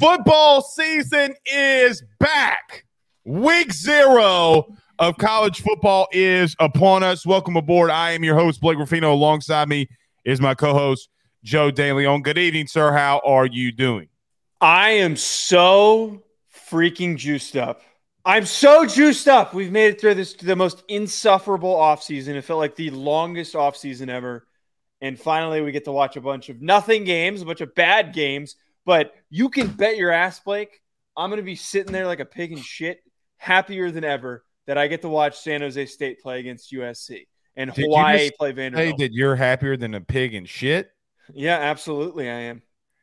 Football season is back. Week zero of college football is upon us. Welcome aboard. I am your host, Blake Ruffino. Alongside me is my co host, Joe DeLeone. Good evening, sir. How are you doing? I am so freaking juiced up. I'm so juiced up. We've made it through this the most insufferable offseason. It felt like the longest offseason ever. And finally, we get to watch a bunch of nothing games, a bunch of bad games. But you can bet your ass, Blake, I'm going to be sitting there like a pig in shit, happier than ever that I get to watch San Jose State play against USC and Did Hawaii just play Vanderbilt. Hey, that you're happier than a pig in shit? yeah, absolutely, I am.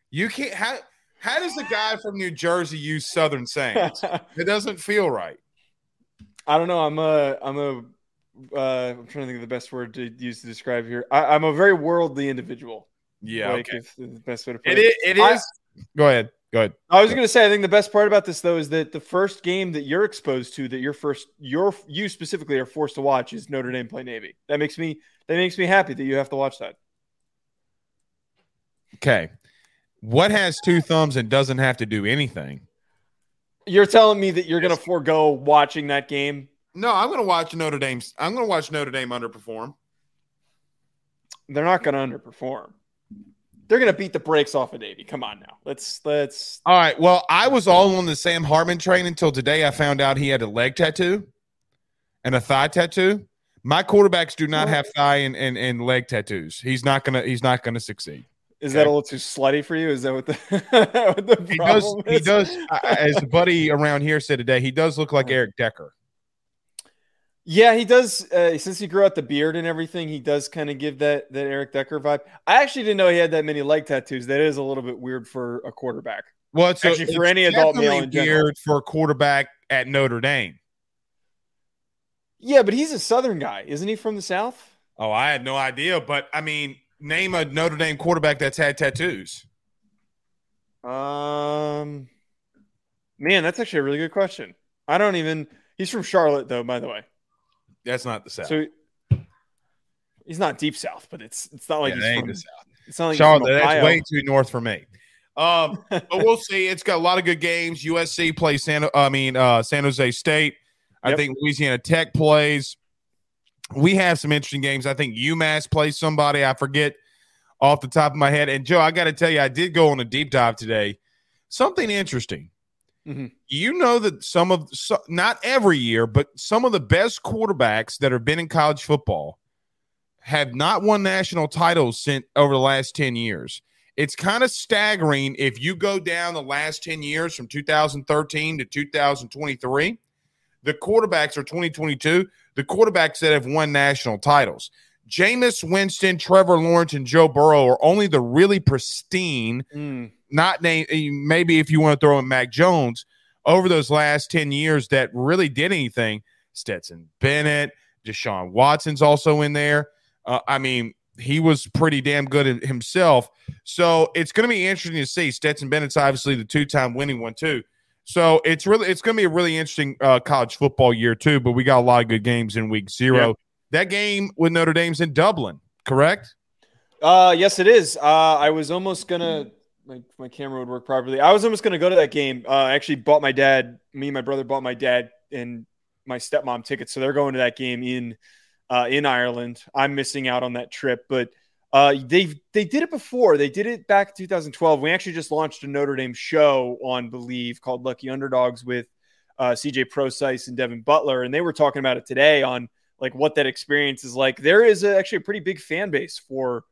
You can't. How, how does a guy from New Jersey use Southern sayings? it doesn't feel right. I don't know. I'm a I'm a uh, I'm trying to think of the best word to use to describe here. I, I'm a very worldly individual. Yeah. Like, Okay. the best way to put It it. It is. Go ahead. Go ahead. I was going to say, I think the best part about this though is that the first game that you're exposed to, that you're first, you're you specifically are forced to watch, is Notre Dame play Navy. That makes me that makes me happy that you have to watch that. Okay. What has two thumbs and doesn't have to do anything? You're telling me that you're going to forego watching that game? No, I'm going to watch Notre Dame. I'm going to watch Notre Dame underperform. They're not going to underperform. They're going to beat the brakes off of Navy. Come on now, let's let's. All right. Well, I was all on the Sam Hartman train until today. I found out he had a leg tattoo and a thigh tattoo. My quarterbacks do not have thigh and, and, and leg tattoos. He's not gonna. He's not gonna succeed. Is Okay. that a little too slutty for you? Is that what the, what the He does. problem He does. uh, As a buddy around here said today, he does look like Eric Decker. Yeah, he does. Uh, since he grew out the beard and everything, he does kind of give that that Eric Decker vibe. I actually didn't know he had that many leg tattoos. That is a little bit weird for a quarterback. Well, it's a- for it's any adult male in general. weird for a quarterback at Notre Dame. Yeah, but he's a Southern guy, isn't he? From the South? Oh, I had no idea. But I mean, name a Notre Dame quarterback that's had tattoos. Um, man, that's actually a really good question. I don't even. He's from Charlotte, though. By the way, That's not the South. so he's not deep South, but it's it's not like Yeah, he's from, the South. It's not like Charlotte, that's way too north for me. Um, but we'll see. It's got a lot of good games. USC plays San. I mean, uh, San Jose State. I Yep. think Louisiana Tech plays. We have some interesting games. I think UMass plays somebody. I forget off the top of my head. And Joe, I got to tell you, I did go on a deep dive today. Something interesting. Mhm. You know that some of, so, not every year, but some of the best quarterbacks that have been in college football have not won national titles since over the last 10 years. It's kind of staggering if you go down the last 10 years from 2013 to 2023. The quarterbacks are 2022, the quarterbacks that have won national titles. Jameis Winston, Trevor Lawrence, and Joe Burrow are only the really pristine Mm. Not name maybe if you want to throw in Mac Jones over those last 10 years that really did anything. Stetson Bennett, Deshaun Watson's also in there. Uh, I mean, he was pretty damn good himself. So it's going to be interesting to see. Stetson Bennett's obviously the two-time winning one too. So it's really it's going to be a really interesting uh, college football year too. But we got a lot of good games in week zero. That game with Notre Dame's in Dublin, correct? Uh, yes, it is. Uh, I was almost gonna. My, my camera would work properly. I was almost gonna go to that game. Uh, I actually bought my dad. Me and my brother bought my dad and my stepmom tickets, so they're going to that game in uh, in Ireland. I'm missing out on that trip, but uh, they they did it before. They did it back in 2012. We actually just launched a Notre Dame show on Bleav called Lucky Underdogs with uh, CJ Prosise and Devin Butler, and they were talking about it today on like what that experience is like. There is a, actually a pretty big fan base for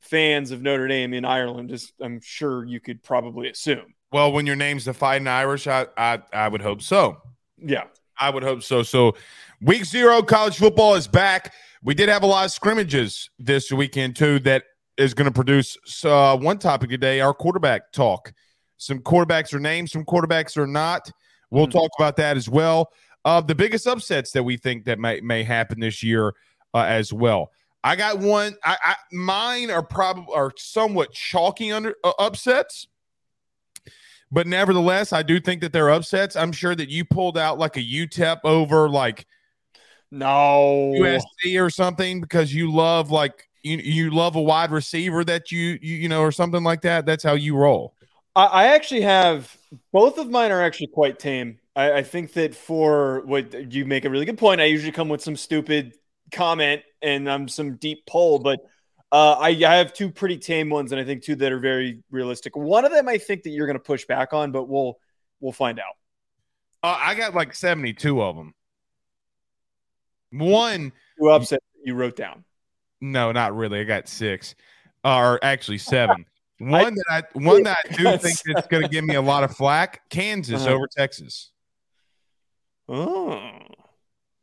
fans of Notre Dame in Ireland, as I'm sure you could probably assume. Well, when your name's the Fighting Irish, I I, I would hope so. Yeah. I would hope so. So, week zero, college football is back. We did have a lot of scrimmages this weekend, too, that is going to produce uh, one topic today our quarterback talk. Some quarterbacks are named, some quarterbacks are not. We'll Mhm. talk about that as well. Uh, the biggest upsets that we think that may, may happen this year uh, as well. I got one. I, I mine are probably are somewhat chalky under uh, upsets. But nevertheless, I do think that they're upsets. I'm sure that you pulled out like a UTEP over like No. USC or something because you love like you you love a wide receiver that you you you know or something like that. That's how you roll. I, I actually have both of mine are actually quite tame. I, I think that for what you make a really good point. I usually come with some stupid comment and um, some deep poll, but uh, I, I have two pretty tame ones, and I think two that are very realistic. One of them I think that you're going to push back on, but we'll we'll find out. Uh, I got like 72 of them. One, Two upset you wrote down. no, not really. I got six, or actually seven. One that I one that I do think that's going to give me a lot of flack: Kansas Uh-huh. over Texas. Oh,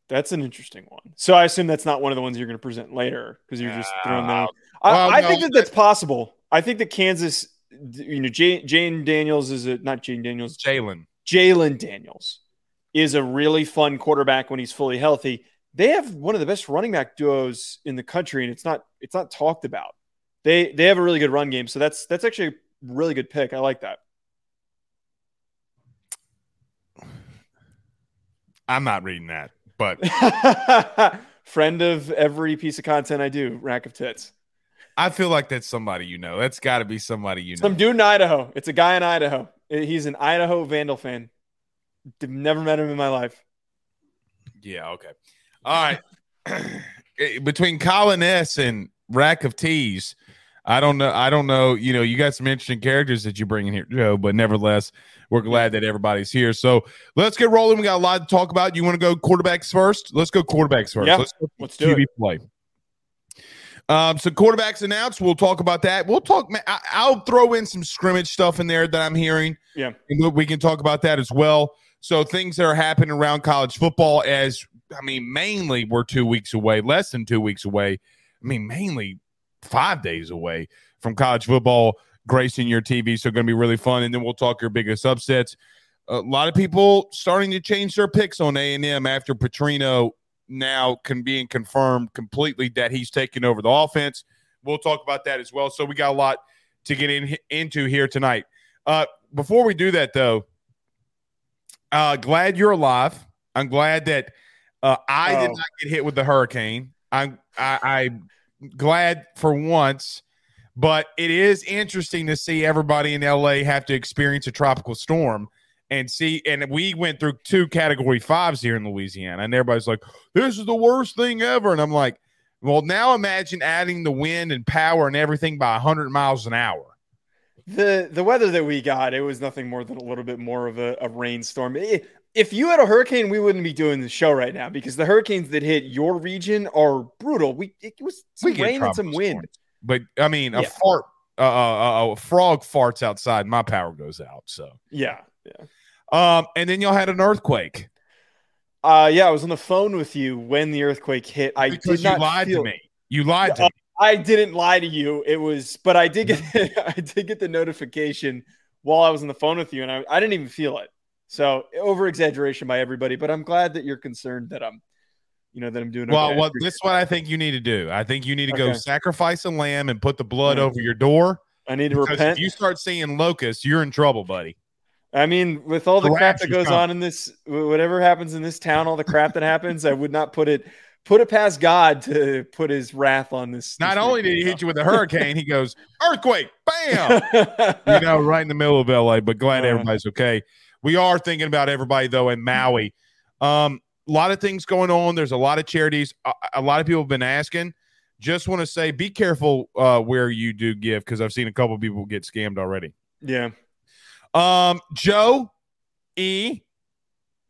that's an interesting one. So I assume that's not one of the ones you're going to present later because you're just throwing that. Uh, out. I, well, I no, think that that's possible. I think that Kansas, you know, Jane, Jane Daniels is a not Jane Daniels, Jalon. Jalon Daniels is a really fun quarterback when he's fully healthy. They have one of the best running back duos in the country, and it's not it's not talked about. They they have a really good run game, so that's that's actually a really good pick. I like that. I'm not reading that, but Friend of every piece of content I do, rack of tits. I feel like that's somebody you know. That's got to be somebody you know. Some dude in Idaho. It's a guy in Idaho. He's an Idaho Vandal fan. Never met him in my life. Yeah. Okay. All right. Eh, Between Colin S and Rack of Tees, I don't know. I don't know. You know, you got some interesting characters that you bring in here, Joe. But nevertheless, we're glad that everybody's here. So let's get rolling. We got a lot to talk about. You want to go quarterbacks first? Let's go quarterbacks first. Yeah. Let's go Let's do QB it. play. Um, so quarterbacks announced. We'll talk about that. We'll talk. I, I'll throw in some scrimmage stuff in there that I'm hearing. Yeah. and we- we can talk about that as well. So things that are happening around college football, as I mean, mainly we're two weeks away, less than two weeks away. I mean, mainly five days away from college football gracing your TV. So going to be really fun. And then we'll talk your biggest upsets. A lot of people starting to change their picks on A and M after Petrino now can being confirmed completely that he's taking over the offense. We'll talk about that as well. So we got a lot to get in into here tonight. Uh, before we do that, though, uh, glad you're alive. I'm glad that uh, I did Oh. not get hit with the hurricane. I'm I, I'm glad for once, but it is interesting to see everybody in LA have to experience a tropical storm and see. And we went through two category fives here in Louisiana, and everybody's like, "This is the worst thing ever," and I'm like. Well, now imagine adding the wind and power and everything by 100 miles an hour. The the weather that we got, it was nothing more than a little bit more of a, a rainstorm. I- If you had a hurricane, we wouldn't be doing the show right now because the hurricanes that hit your region are brutal. We it was some rain and some wind. But I mean, a Yeah. fart, uh, uh, uh, a frog farts outside, my power goes out. So, Yeah, yeah. um, and then y'all had an earthquake Uh, yeah, I was on the phone with you when the earthquake hit. I because did not you lied feel, to me. You lied Yeah, to me. I didn't lie to you. It was, but I did get, I did get the notification while I was on the phone with you, and I, I didn't even feel it. So over exaggeration by everybody, but I'm glad that you're concerned that I'm, you know, that I'm doing. Well, okay. Well, this is what I think you need to do. I think you need to go sacrifice a lamb and put the blood Yeah. over your door. I need to repent. if you start seeing locusts, you're in trouble, buddy. I mean, with all the crap that goes on in this, whatever happens in this town, all the crap that happens, I would not put it put it past God to put His wrath on this. Not this only did he hit you with a hurricane, he goes earthquake, bam. you you know, right in the middle of LA, but glad Uh. everybody's okay. We are thinking about everybody though in Maui. Um, a lot of things going on. There's a lot of charities. A, a lot of people have been asking. Just want to say, be careful uh, where you do give because I've seen a couple people get scammed already. yeah. Um, Joe E.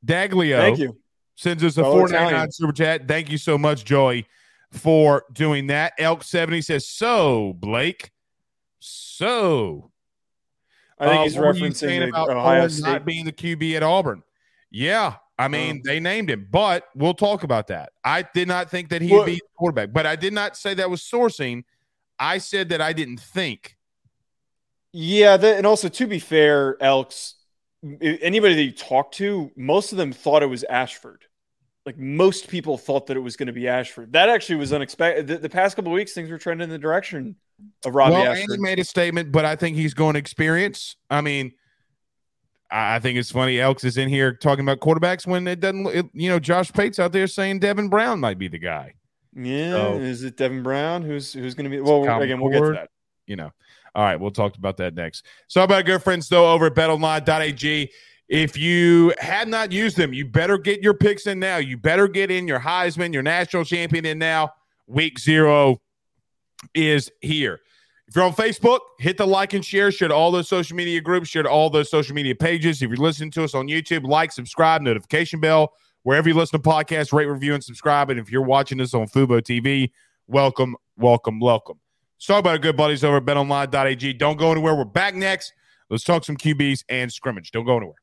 Daglio Thank you. sends us a four ninety nine super chat. Thank you so much, Joey, for doing that. Elk seventy says so. Blake, so I think uh, he's were referencing about Ohio State. not being the QB at Auburn. Yeah, I mean Um, they named him, but we'll talk about that. I did not think that he'd Well- be the quarterback, but I did not say that was sourcing. I said that I didn't think. Yeah, the, and also to be fair, Elks, anybody that you talked to, most of them thought it was Ashford. Like most people thought that it was going to be Ashford. That actually was unexpected. The, the past couple of weeks, things were trending in the direction of Robbie well, Ashford. Andy made a statement, but I think he's going to experience. I mean, I think it's funny. Elks is in here talking about quarterbacks when it doesn't. It, you know, Josh Pate's out there saying Devin Brown might be the guy. yeah, So- is it Devin Brown? Who's who's going to be? Well, again, we'll get to that. You know, All right, we'll talk about that next. So, about good friends, though, over at betonline.ag. If you had not used them, you better get your picks in now. You better get in your Heisman, your national champion in now. Week zero is here. If you're on Facebook, hit the like and share. Share to all those social media groups. Share to all those social media pages. If you're listening to us on YouTube, like, subscribe, notification bell. Wherever you listen to podcasts, rate, review, and subscribe. And if you're watching this on Fubo TV, welcome, welcome, welcome. Talk about our good buddies over at betonline.ag. Don't go anywhere. We're back next. Let's talk some QBs and scrimmage. Don't go anywhere.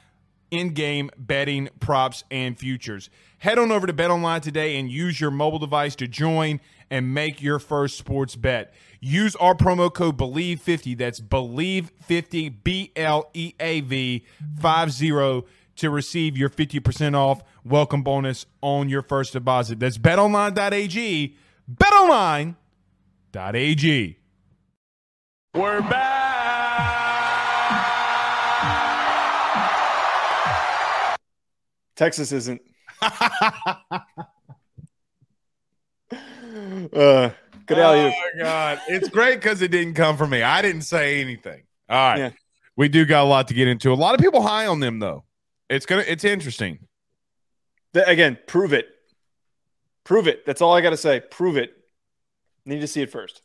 in-game betting, props, and futures. Head on over to BetOnline today and use your mobile device to join and make your first sports bet. Use our promo code BLEAV50. That's BLEAV50, B L E A V 50 to receive your 50% off welcome bonus on your first deposit. That's betonline.ag. Betonline.ag. We're back. Texas isn't. uh, good oh my god, it's great because it didn't come from me. I didn't say anything. All right, yeah. we do got a lot to get into. A lot of people high on them though. It's gonna. It's interesting. The, again, prove it. Prove it. That's all I got to say. Prove it. Need to see it first.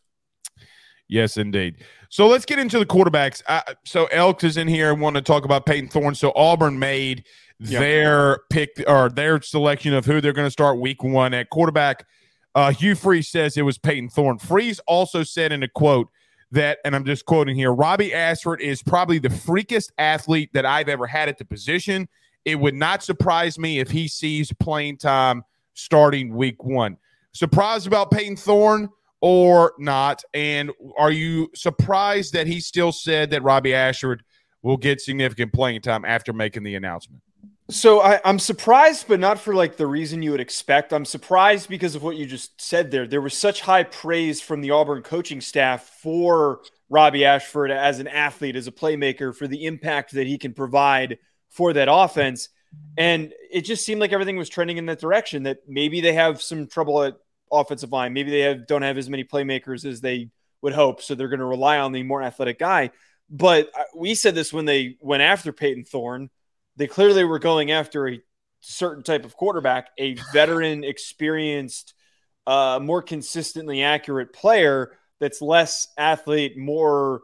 Yes, indeed. So let's get into the quarterbacks. Uh, so Elks is in here. I want to talk about Payton Thorne. So Auburn made yep. their pick or their selection of who they're going to start week one at quarterback. Uh, Hugh Freeze says it was Payton Thorne. Freeze also said in a quote that, and I'm just quoting here Robbie Ashford is probably the freakest athlete that I've ever had at the position. It would not surprise me if he sees playing time starting week one. Surprised about Payton Thorne or not? And are you surprised that he still said that Robbie Ashford will get significant playing time after making the announcement? So I, am surprised, but not for like the reason you would expect. I'm surprised because of what you just said there. There was such high praise from the Auburn coaching staff for Robbie Ashford as an athlete, as a playmaker, for the impact that he can provide for that offense. And it just seemed like everything was trending in that direction that maybe they have some trouble at offensive line. Maybe they have, don't have as many playmakers as they would hope. So they're going to rely on the more athletic guy. But uh, we said this when they went after Payton Thorne they clearly were going after a certain type of quarterback, a veteran, experienced, uh, more consistently accurate player that's less athlete, more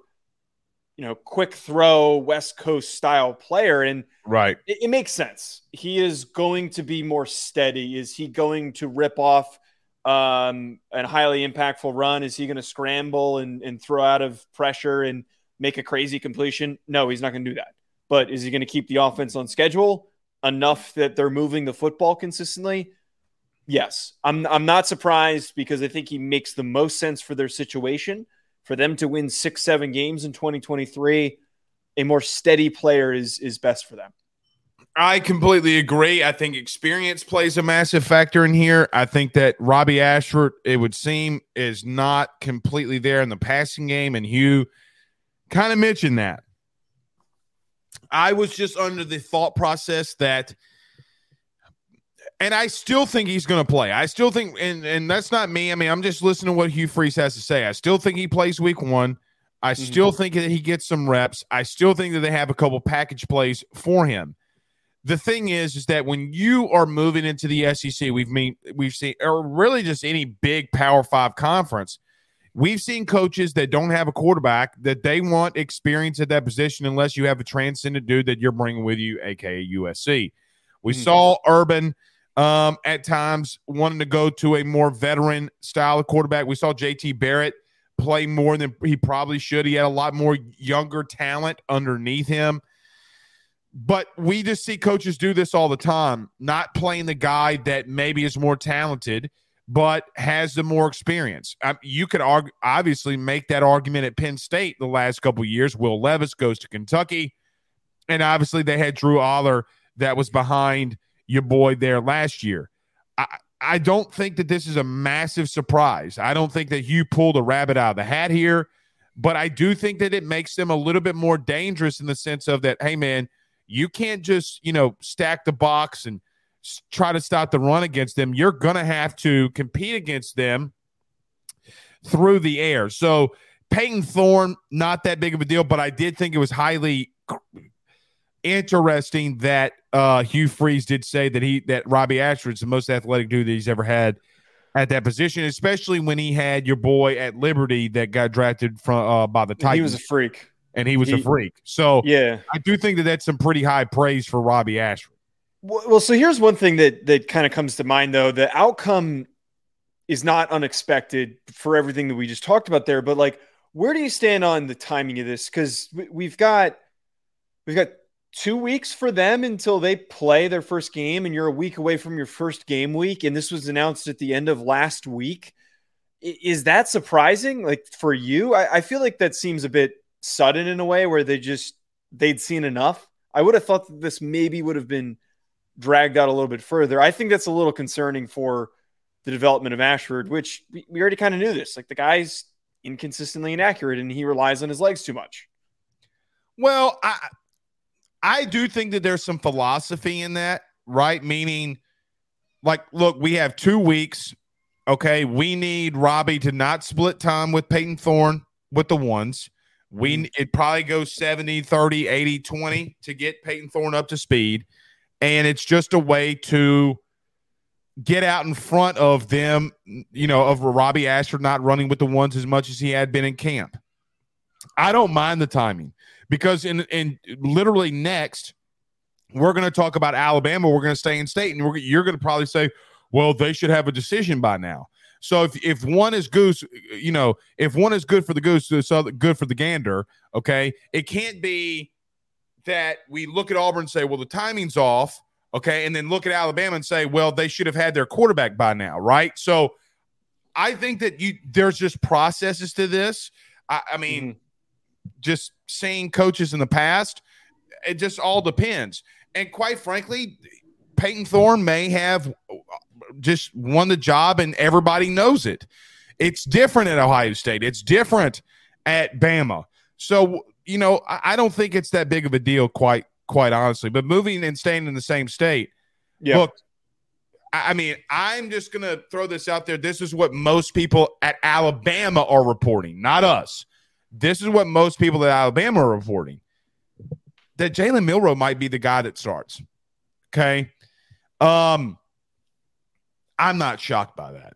you know, quick throw, West Coast style player. And right, it, it, makes sense. He is going to be more steady. Is he going to rip off um, a highly impactful run? Is he going to scramble and, and throw out of pressure and make a crazy completion? No, he's not going to do that. But is he going to keep the offense on schedule enough that they're moving the football consistently? Yes. I'm I'm not surprised because I think he makes the most sense for their situation. For them to win 6-7 games in 2023, a more steady player is is best for them. I completely agree. I think experience plays a massive factor in here. I think that Robbie Ashford, it would seem, is not completely there in the passing game, and Hugh kind of mentioned that. I was just under the thought process that and I still think he's going to play. I still think, and and that's not me. I mean, I'm just listening to what Hugh Freeze has to say. I still think he plays week one. I mm-hmm. still think that he gets some reps. I still think that they have a couple package plays for him. The thing is, is that when you are moving into the SEC, we've mean we've seen, or really just any big Power Five conference, We've seen coaches that don't have a quarterback that they want experience at that position unless you have a transcendent dude that you're bringing with you, aka USC. We mm-hmm. saw Urban um, at times wanting to go to a more veteran style of quarterback. We saw JT Barrett play more than he probably should. He had a lot more younger talent underneath him. But we just see coaches do this all the time, not playing the guy that maybe is more talented but has the more experience. Um, you could argue, obviously make that argument at Penn State the last couple years. Will Levis goes to Kentucky, and obviously they had Drew Allar that was behind your boy there last year. I, I don't think that this is a massive surprise. I don't think that you pulled a rabbit out of the hat here, but I do think that it makes them a little bit more dangerous in the sense of that, hey, man, you can't just, you know, stack the box and try to stop the run against them. You're going to have to compete against them through the air. So, Payton Thorne, not that big of a deal, but I did think it was highly interesting that uh, Hugh Freeze did say that he that Robbie Ashford's the most athletic dude that he's ever had at that position, especially when he had your boy at Liberty that got drafted from uh, by the Titans. He was a freak, and he was he, a freak. So yeah, I do think that that's some pretty high praise for Robbie Ashford. Well, so here's one thing that that kind of comes to mind though: the outcome is not unexpected for everything that we just talked about there, but like, where do you stand on the timing of this? Because we've got we've got two weeks for them until they play their first game, and you're a week away from your first game week. And this was announced at the end of last week. Is that surprising? Like for you, I, I feel like that seems a bit sudden in a way where they just they'd seen enough. I would have thought that this maybe would have been dragged out a little bit further. I think that's a little concerning for the development of Ashford, which we, we already kind of knew this. Like the guy's inconsistently inaccurate and he relies on his legs too much. Well, I I do think that there's some philosophy in that, right? Meaning, like, look, we have two weeks. Okay. We need Robbie to not split time with Payton Thorne with the ones. We mm-hmm. it probably goes 70, 30, 80, 20 to get Payton Thorne up to speed. And it's just a way to get out in front of them, you know, of Robbie Ashford not running with the ones as much as he had been in camp. I don't mind the timing because in in literally next we're going to talk about Alabama. We're going to stay in state, and you're going to probably say, "Well, they should have a decision by now." So if if one is goose, you know, if one is good for the goose, it's good for the gander. Okay, it can't be that we look at Auburn and say, "Well, the timing's off." Okay, and then look at Alabama and say, "Well, they should have had their quarterback by now." Right. So I think that you there's just processes to this. I, I mean. Mm-hmm just seeing coaches in the past. It just all depends. And quite frankly, Payton Thorne may have just won the job and everybody knows it. It's different at Ohio State. It's different at Bama. So, you know, I don't think it's that big of a deal quite quite honestly. But moving and staying in the same state. Yeah. Look, I mean, I'm just going to throw this out there. This is what most people at Alabama are reporting, not us. This is what most people at Alabama are reporting that Jalen Milroe might be the guy that starts. Okay. Um, I'm not shocked by that.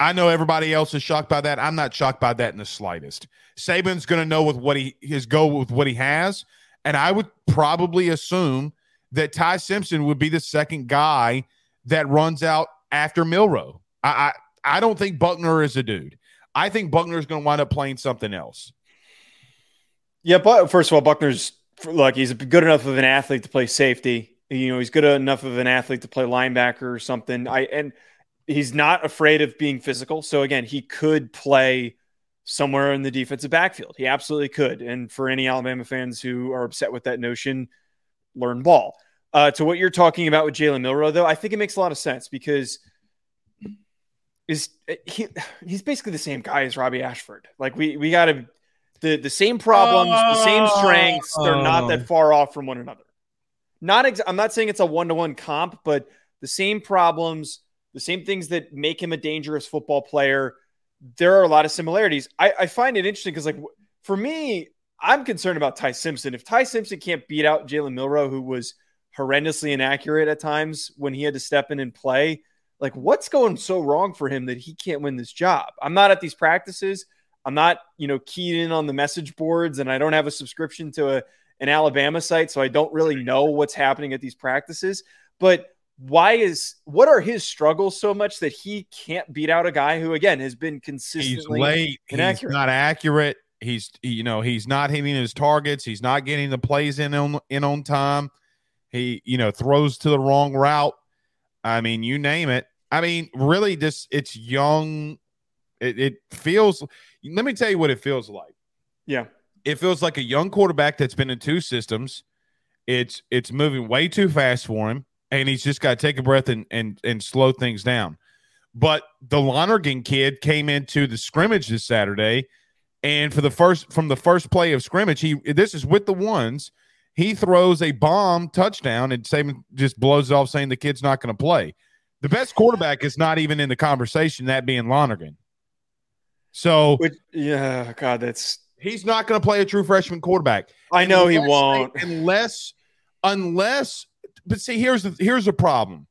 I know everybody else is shocked by that. I'm not shocked by that in the slightest. Saban's going to know with what he his go with what he has, and I would probably assume that Ty Simpson would be the second guy that runs out after Milroe. I I, I don't think Buckner is a dude. I think Buckner is going to wind up playing something else. Yeah, but first of all, Buckner's like he's good enough of an athlete to play safety. You know, he's good enough of an athlete to play linebacker or something. I and he's not afraid of being physical. So again, he could play somewhere in the defensive backfield. He absolutely could. And for any Alabama fans who are upset with that notion, learn ball. Uh, to what you're talking about with Jalen Milroe, though, I think it makes a lot of sense because is he he's basically the same guy as Robbie Ashford. Like we we got to the the same problems, the same strengths. They're not that oh. far off from one another. Not ex- I'm not saying it's a one to one comp, but the same problems, the same things that make him a dangerous football player. There are a lot of similarities. I, I find it interesting because, like, for me, I'm concerned about Ty Simpson. If Ty Simpson can't beat out Jalen Milroe, who was horrendously inaccurate at times when he had to step in and play, like, what's going so wrong for him that he can't win this job? I'm not at these practices. I'm not, you know, keyed in on the message boards and I don't have a subscription to a, an Alabama site. So I don't really know what's happening at these practices. But why is what are his struggles so much that he can't beat out a guy who again has been consistently he's late, inaccurate. he's not accurate. He's you know, he's not hitting his targets, he's not getting the plays in on in on time. He, you know, throws to the wrong route. I mean, you name it. I mean, really, just it's young. It, it feels let me tell you what it feels like. Yeah. It feels like a young quarterback that's been in two systems It's it's moving way too fast for him, and he's just got to take a breath and and and slow things down. But the Lonergan kid came into the scrimmage this Saturday, and for the first from the first play of scrimmage, he this is with the ones. He throws a bomb touchdown, and Saban just blows it off, saying the kid's not going to play. The best quarterback is not even in the conversation, that being Lonergan. So, Which, yeah, God, that's he's not going to play a true freshman quarterback. I know he won't. unless, unless. But see, here's the here's the problem.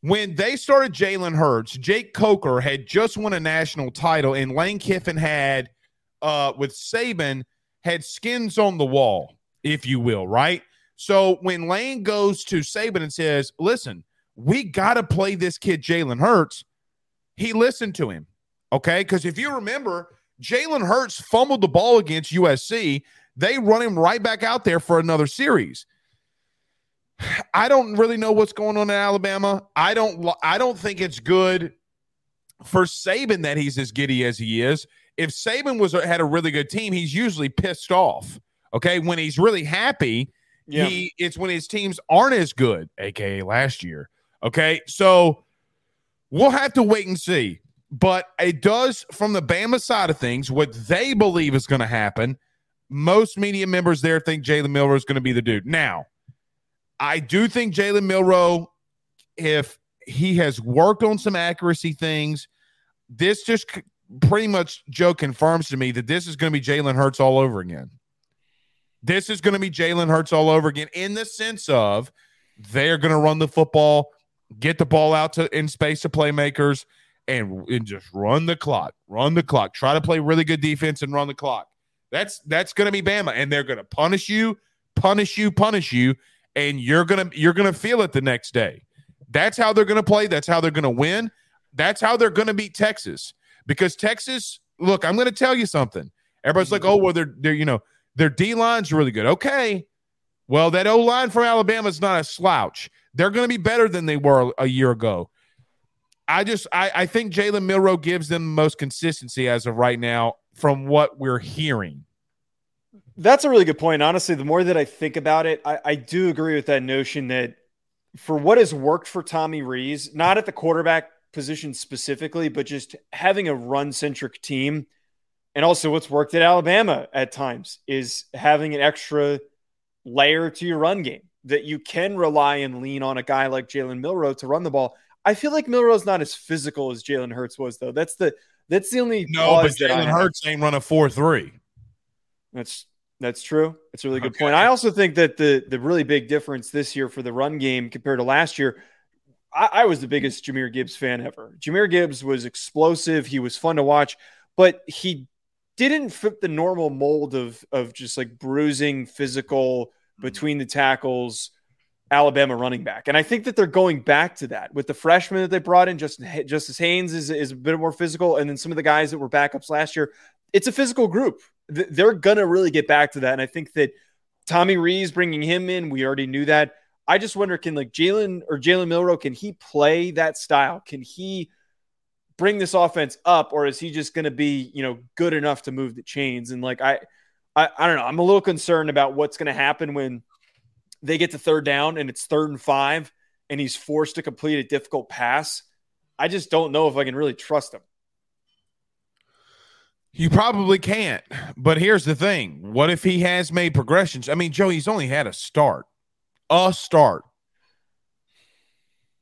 When they started Jalen Hurts, Jake Coker had just won a national title, and Lane Kiffin had, uh, with Saban, had skins on the wall, if you will, right? So when Lane goes to Saban and says, "Listen, we got to play this kid Jalen Hurts," he listened to him. Okay, because if you remember, Jalen Hurts fumbled the ball against USC. They run him right back out there for another series. I don't really know what's going on in Alabama. I don't. I don't think it's good for Saban that he's as giddy as he is. If Saban was had a really good team, he's usually pissed off. Okay, when he's really happy, Yeah. he it's when his teams aren't as good, aka last year. Okay, so we'll have to wait and see. But it does, from the Bama side of things, what they believe is going to happen. Most media members there think Jalen Milroe is going to be the dude. Now, I do think Jalen Milroe, if he has worked on some accuracy things, this just pretty much Joe confirms to me that this is going to be Jalen Hurts all over again. This is going to be Jalen Hurts all over again in the sense of they're going to run the football, get the ball out to in space to playmakers, and, and just run the clock, run the clock. Try to play really good defense and run the clock. That's that's going to be Bama, and they're going to punish you, punish you, punish you, and you're gonna you're gonna feel it the next day. That's how they're to play. That's how they're to win. That's how they're to beat Texas because Texas. Look, I'm to tell you something. Everybody's like, oh, well, they're they're you know their D line's really good. Okay, well, that O line from Alabama is not a slouch. They're to be better than they were a year ago. I just I, I think Jalen Milroe gives them the most consistency as of right now from what we're hearing. That's a really good point. Honestly, the more that I think about it, I, I do agree with that notion that for what has worked for Tommy Rees, not at the quarterback position specifically, but just having a run centric team, and also what's worked at Alabama at times is having an extra layer to your run game that you can rely and lean on a guy like Jalen Milroe to run the ball. I feel like Milroe's not as physical as Jalen Hurts was, though. That's the that's the only No, but pause that I Jalen. Hurts ain't run a four three. That's that's true. It's a really good Okay. point. I also think that the the really big difference this year for the run game compared to last year, I, I was the biggest Jahmyr Gibbs fan ever. Jahmyr Gibbs was explosive. He was fun to watch, but he didn't fit the normal mold of of just like bruising, physical hmm. between the tackles. Alabama running back, and I think that they're going back to that with the freshman that they brought in. Justin Justice Haynes is is a bit more physical, and then some of the guys that were backups last year. It's a physical group. Th- They're gonna really get back to that, and I think that Tommy Rees bringing him in, we already knew that. I just wonder, can like Jalen or Jalen Milroe, can he play that style? Can he bring this offense up, or is he just going to be, you know, good enough to move the chains? And like, I, I, I don't know. I'm a little concerned about what's going to happen when they get to third down and it's third and five, and he's forced to complete a difficult pass. I just don't know if I can really trust him. You probably can't. But here's the thing: what if he has made progressions? I mean, Joe, he's only had a start, a start.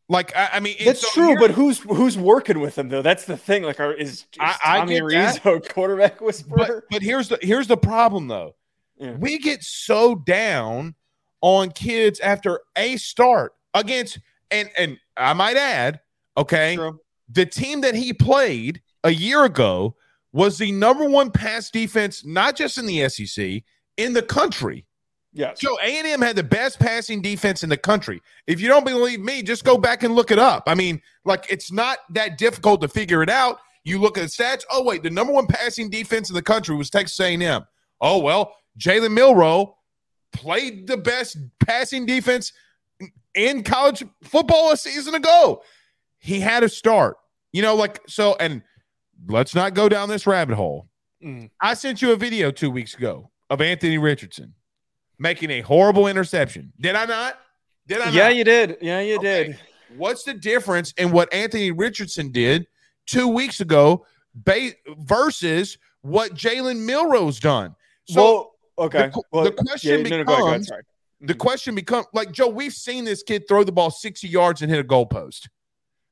Like I, I mean, it's- That's so true, but who's who's working with him though? That's the thing. Like, are, is, is I- I Tommy Rees that. quarterback whisperer? but but here's the here's the problem though. Yeah. We get so down on kids after a start against and and I might add, okay, True. the team that he played a year ago was the number one pass defense, not just in the SEC, in the country. Yes. So A&M had the best passing defense in the country. If you don't believe me, just go back and look it up. I mean, like it's not that difficult to figure it out. You look at the stats. Oh wait, the number one passing defense in the country was Texas A&M. Oh well, Jalen Milroe played the best passing defense in college football a season ago. He had a start. You know, like so. And let's not go down this rabbit hole. Mm. I sent you a video two weeks ago of Anthony Richardson. making a horrible interception. Did I not? Did I? Yeah, not? you did. Yeah, you Okay. did. What's the difference in what Anthony Richardson did two weeks ago ba- versus what Jalen Milroe's done? So well, okay. the well, the question no, no, go ahead, go ahead, becomes- the question becomes like Joe, we've seen this kid throw the ball 60 yards and hit a goalpost.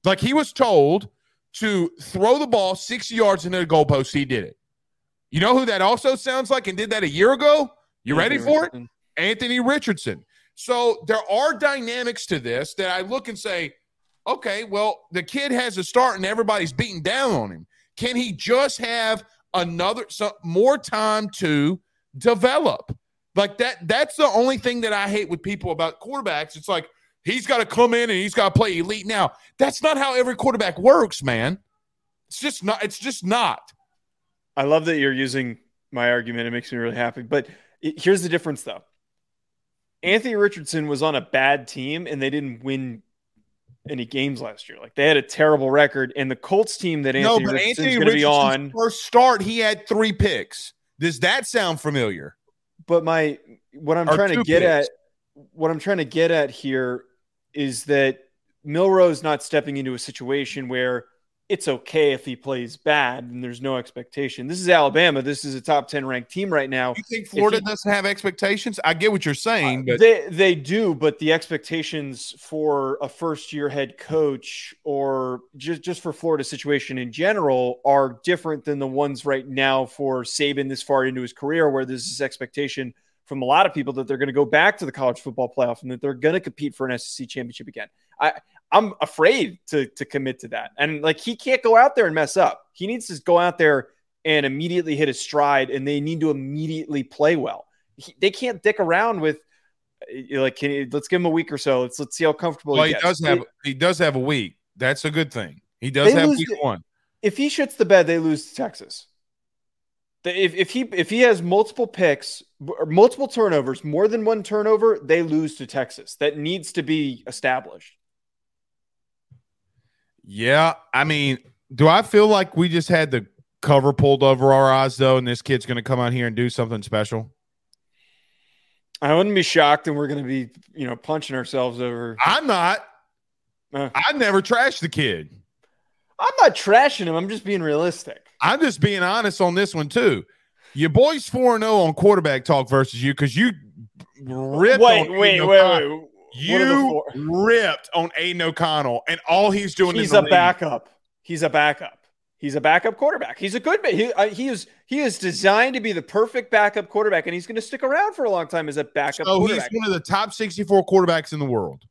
Like he was told to throw the ball 60 yards into the goalpost. He did it. You know who that also sounds like and did that a year ago? You ready Anthony for it? Anthony Richardson. So there are dynamics to this that I look and say, okay, well, the kid has a start and everybody's beating down on him. Can he just have another so more time to develop? Like that, that's the only thing that I hate with people about quarterbacks. It's like he's got to come in and he's got to play elite now. That's not how every quarterback works, man. It's just not, it's just not. I love that you're using my argument. It makes me really happy. But it- here's the difference, though. Anthony Richardson was on a bad team, and they didn't win any games last year. Like they had a terrible record, and the Colts team that no, Anthony but Richardson's Anthony going to be Richardson's on. first start, he had three picks. Does that sound familiar? But my what I'm trying to get picks. at, what I'm trying to get at here is that Milroe's not stepping into a situation where it's okay if he plays bad and there's no expectation. This is Alabama. This is a top 10 ranked team right now. You think Florida he- doesn't have expectations? I get what you're saying, but they they do, but the expectations for a first year head coach or just just for Florida situation in general are different than the ones right now for Saban this far into his career, where there's this expectation from a lot of people that they're going to go back to the college football playoff and that they're going to compete for an SEC championship again. I I'm afraid to to commit to that, and like he can't go out there and mess up. He needs to go out there and immediately hit his stride, and they need to immediately play well. He, they can't dick around with uh, like can you, let's give him a week or so. Let's let's see how comfortable well, he he does have he does have a week. That's a good thing. He does have week the- one. if he shits the bed, they lose to Texas. If, if he if he has multiple picks multiple turnovers, more than one turnover, they lose to Texas. That needs to be established. Yeah, I mean, do I feel like we just had the cover pulled over our eyes though, and this kid's going to come out here and do something special? I wouldn't be shocked, and we're going to be you know punching ourselves over. I'm not. Uh. I never trashed the kid. I'm not trashing him. I'm just being realistic. I'm just being honest on this one too. Your boys 4 0 on quarterback talk versus you because you ripped. wait, on wait, Aiden wait, O'Connell. wait. The You ripped on Aidan O'Connell, and all he's doing is He's in a league- backup. He's a backup. He's a backup quarterback. He's a good. He, uh, he is. He is designed to be the perfect backup quarterback, and he's going to stick around for a long time as a backup So he's one of the top 64 quarterbacks in the world.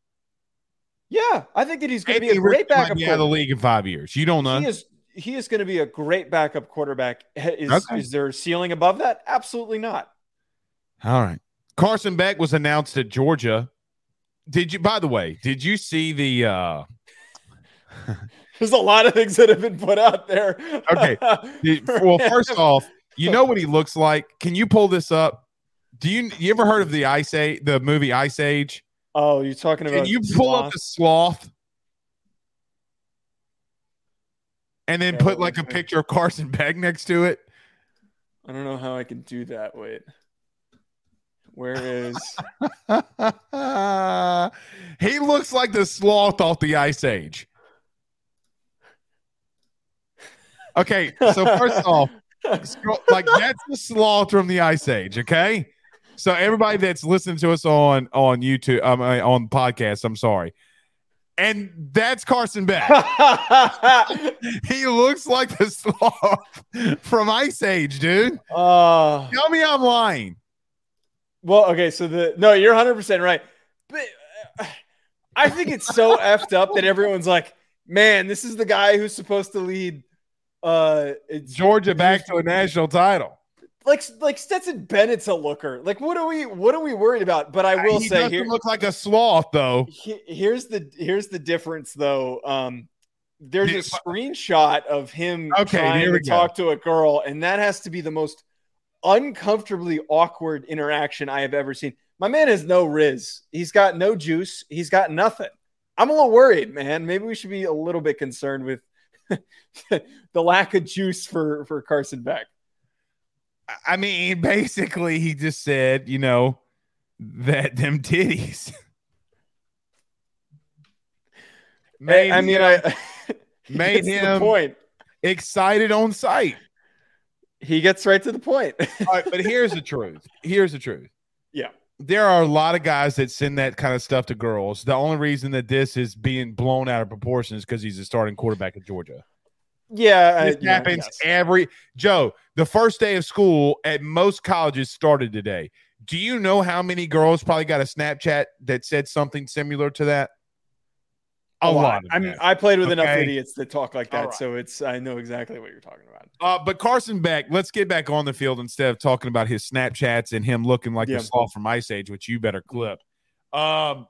Yeah, I think that he's going to be a great might backup be out of the league in five years. You don't know. He is. He is going to be a great backup quarterback. Is, Okay. is there a ceiling above that? Absolutely not. All right. Carson Beck was announced at Georgia. Did you, by the way, did you see the, uh, There's a lot of things that have been put out there. Okay. well, first off, you know what he looks like? Can you pull this up? Do you, you ever heard of the Ice Age, the movie Ice Age? oh, you're talking about? Can you pull up the sloth and then Yeah, put like a picture of Carson Beck next to it? I don't know how I can do that. Wait. Where is? he looks like the sloth off the Ice Age. Okay, so first off, scroll- like that's the sloth from the Ice Age. Okay, so everybody that's listening to us on on YouTube, um, on podcast, I'm sorry, and that's Carson Beck. he looks like the sloth from Ice Age, dude. uh, Tell me I'm lying. well, okay. So the no, you're 100 percent right. But uh, I think it's so effed up that everyone's like, "Man, this is the guy who's supposed to lead." Uh, Georgia back to a national title. Like like Stetson Bennett's a looker. Like, what are we what are we worried about? But I will he say here, look like a sloth though. he- here's the here's the difference though. Um, there's a screenshot of him Okay, trying to go. talk to a girl, and that has to be the most uncomfortably awkward interaction I have ever seen. My man has no riz. He's got no juice. He's got nothing. I'm a little worried, man. Maybe we should be a little bit concerned with the lack of juice for for Carson Beck. I mean, basically, he just said, you know, that them titties. Hey, I mean, I made him point. excited on sight. He gets right to the point. All right, but here's the truth. Here's the truth. Yeah. There are a lot of guys that send that kind of stuff to girls. The only reason that this is being blown out of proportion is because he's a starting quarterback at Georgia. Yeah, It happens every Joe. The first day of school at most colleges started today. Do you know how many girls probably got a Snapchat that said something similar to that? A, lot. of I mean. I played with enough idiots that talk like that, right. so it's I know exactly what you're talking about. Uh, but Carson Beck, let's get back on the field instead of talking about his Snapchats and him looking like Yeah. the from Ice Age, which you better clip. Um,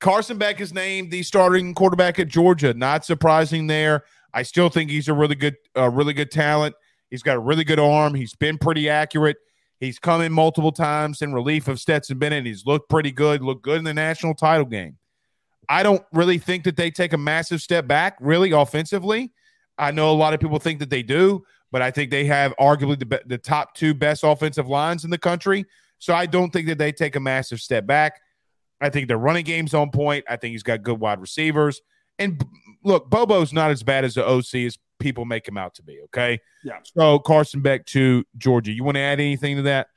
Carson Beck is named the starting quarterback at Georgia. Not surprising there. I still think he's a really good, really good talent. He's got a really good arm. He's been pretty accurate. He's come in multiple times in relief of Stetson Bennett. He's looked pretty good. Looked good in the national title game. I don't really think that they take a massive step back, really offensively. I know a lot of people think that they do, but I think they have arguably the, the top two best offensive lines in the country. So I don't think that they take a massive step back. I think their running game's on point. I think he's got good wide receivers. And look, Bobo's not as bad as the OC as people make him out to be. Okay. Yeah. So Carson Beck to Georgia. You want to add anything to that?